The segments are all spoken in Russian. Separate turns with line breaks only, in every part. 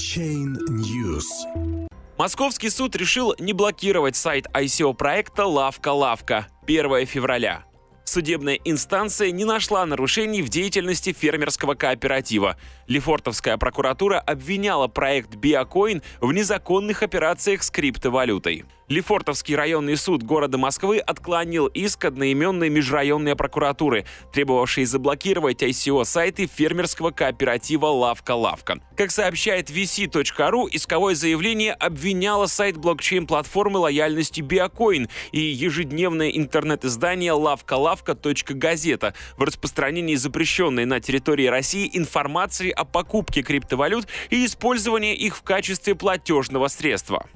Blockchain News.
Московский суд решил не блокировать сайт ICO-проекта «Лавка-лавка» 1 февраля. Судебная инстанция не нашла нарушений в деятельности фермерского кооператива. Лефортовская прокуратура обвиняла проект Биокоин в незаконных операциях с криптовалютой. Лефортовский районный суд города Москвы отклонил иск одноименной межрайонной прокуратуры, требовавшей заблокировать ICO-сайты фермерского кооператива «Лавка-Лавка». Как сообщает vc.ru, исковое заявление обвиняло сайт блокчейн-платформы лояльности Биокоин и ежедневное интернет-издание «Лавка-Лавка.газета» в распространении запрещенной на территории России информации о покупке криптовалют и использовании их в качестве платежного средства.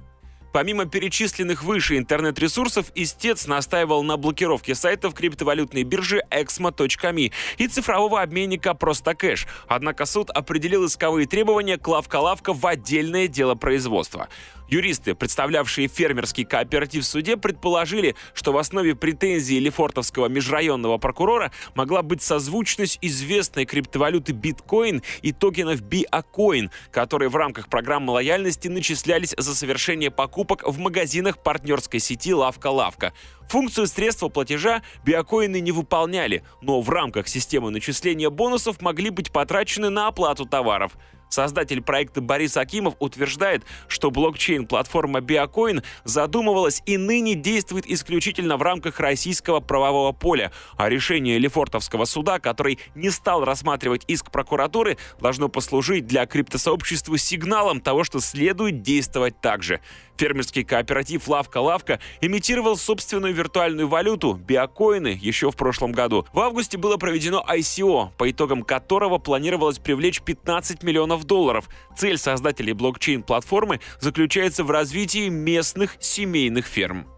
Помимо перечисленных выше интернет-ресурсов, истец настаивал на блокировке сайтов криптовалютной биржи exmo.me и цифрового обменника Простокэш. Однако суд определил исковые требования к лавка-лавка в отдельное дело производства. Юристы, представлявшие фермерский кооператив в суде, предположили, что в основе претензий Лефортовского межрайонного прокурора могла быть созвучность известной криптовалюты биткоин и токенов Биакоин, которые в рамках программы лояльности начислялись за совершение покупок в магазинах партнерской сети «Лавка-Лавка». Функцию средства платежа биокоины не выполняли, но в рамках системы начисления бонусов могли быть потрачены на оплату товаров. Создатель проекта Борис Акимов утверждает, что блокчейн-платформа Биокоин задумывалась и ныне действует исключительно в рамках российского правового поля, а решение Лефортовского суда, который не стал рассматривать иск прокуратуры, должно послужить для криптосообщества сигналом того, что следует действовать так же. Фермерский кооператив «Лавка-Лавка» имитировал собственную виртуальную валюту – биокоины еще в прошлом году. В августе было проведено ICO, по итогам которого планировалось привлечь 15 миллионов долларов. Цель создателей блокчейн-платформы заключается в развитии местных семейных ферм.